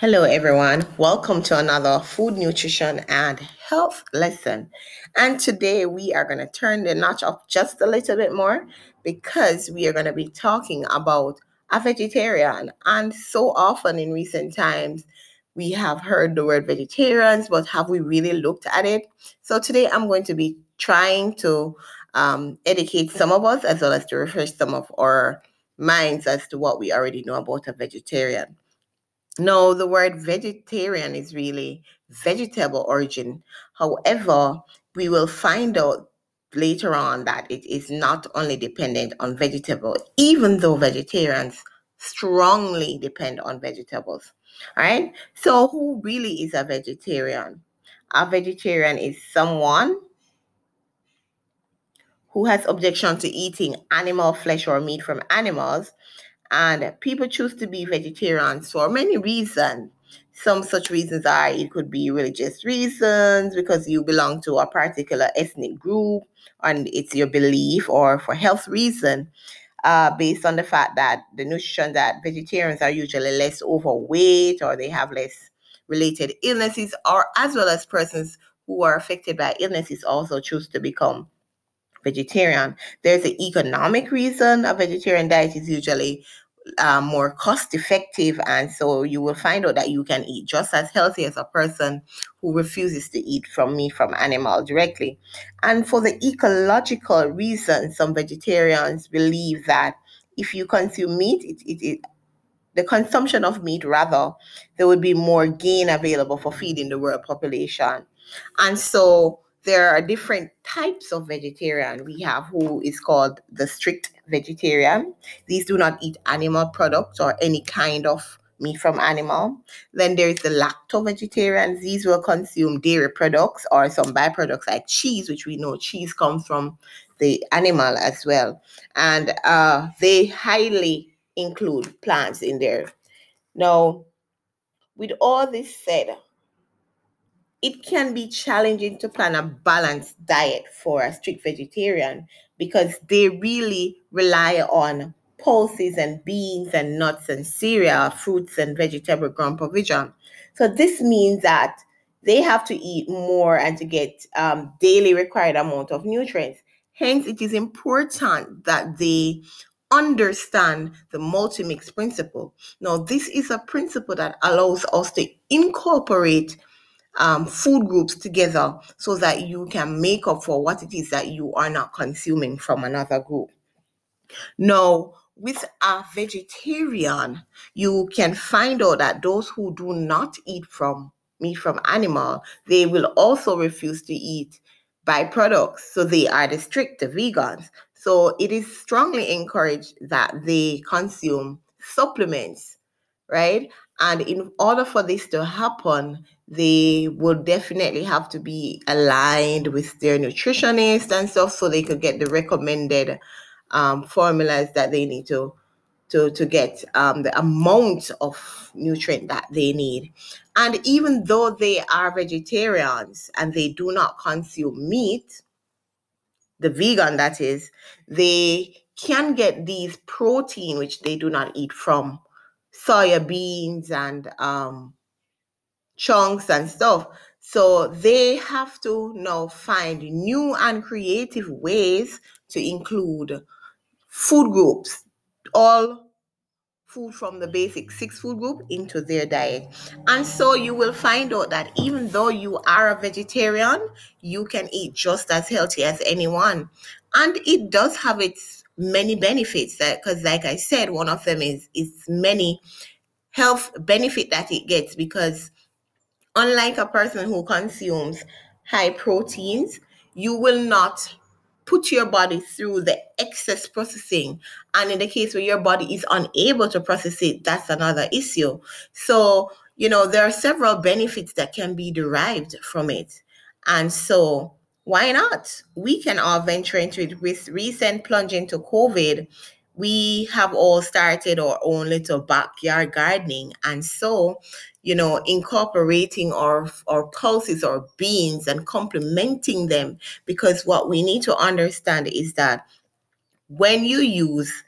Hello, everyone. Welcome to another food, nutrition, and health lesson. And today we are going to turn the notch up just a little bit more because we are going to be talking about a vegetarian. And so often in recent times, we have heard the word vegetarians, but have we really looked at it? So today I'm going to be trying to um, educate some of us as well as to refresh some of our minds as to what we already know about a vegetarian. No, the word vegetarian is really vegetable origin. However, we will find out later on that it is not only dependent on vegetable, even though vegetarians strongly depend on vegetables. All right. So, who really is a vegetarian? A vegetarian is someone who has objection to eating animal flesh or meat from animals and people choose to be vegetarians for many reasons. Some such reasons are it could be religious reasons because you belong to a particular ethnic group and it's your belief, or for health reason, uh, based on the fact that the notion that vegetarians are usually less overweight or they have less related illnesses, or as well as persons who are affected by illnesses also choose to become vegetarian. There's an economic reason a vegetarian diet is usually um, more cost effective, and so you will find out that you can eat just as healthy as a person who refuses to eat from meat from animal directly. And for the ecological reason, some vegetarians believe that if you consume meat, it, it, it the consumption of meat rather there would be more gain available for feeding the world population and so there are different types of vegetarian. We have who is called the strict vegetarian. These do not eat animal products or any kind of meat from animal. Then there is the lacto vegetarians. These will consume dairy products or some byproducts like cheese, which we know cheese comes from the animal as well. And uh, they highly include plants in there. Now, with all this said, it can be challenging to plan a balanced diet for a strict vegetarian because they really rely on pulses and beans and nuts and cereal, fruits and vegetable ground provision. So this means that they have to eat more and to get um, daily required amount of nutrients. Hence, it is important that they understand the multi-mix principle. Now, this is a principle that allows us to incorporate um, food groups together so that you can make up for what it is that you are not consuming from another group. Now, with a vegetarian, you can find out that those who do not eat from meat from animal, they will also refuse to eat byproducts. So they are the strict vegans. So it is strongly encouraged that they consume supplements, right? And in order for this to happen, they would definitely have to be aligned with their nutritionist and stuff so they could get the recommended um, formulas that they need to to to get um, the amount of nutrient that they need. And even though they are vegetarians and they do not consume meat, the vegan that is, they can get these protein which they do not eat from soya beans and um, chunks and stuff. So they have to now find new and creative ways to include food groups, all food from the basic six food group into their diet. And so you will find out that even though you are a vegetarian, you can eat just as healthy as anyone. And it does have its many benefits that because like I said, one of them is is many health benefit that it gets because unlike a person who consumes high proteins, you will not put your body through the excess processing. And in the case where your body is unable to process it, that's another issue. So, you know, there are several benefits that can be derived from it. And so, why not? We can all venture into it with recent plunge into COVID. We have all started our own little backyard gardening. And so you know incorporating our our pulses or beans and complementing them. Because what we need to understand is that when you use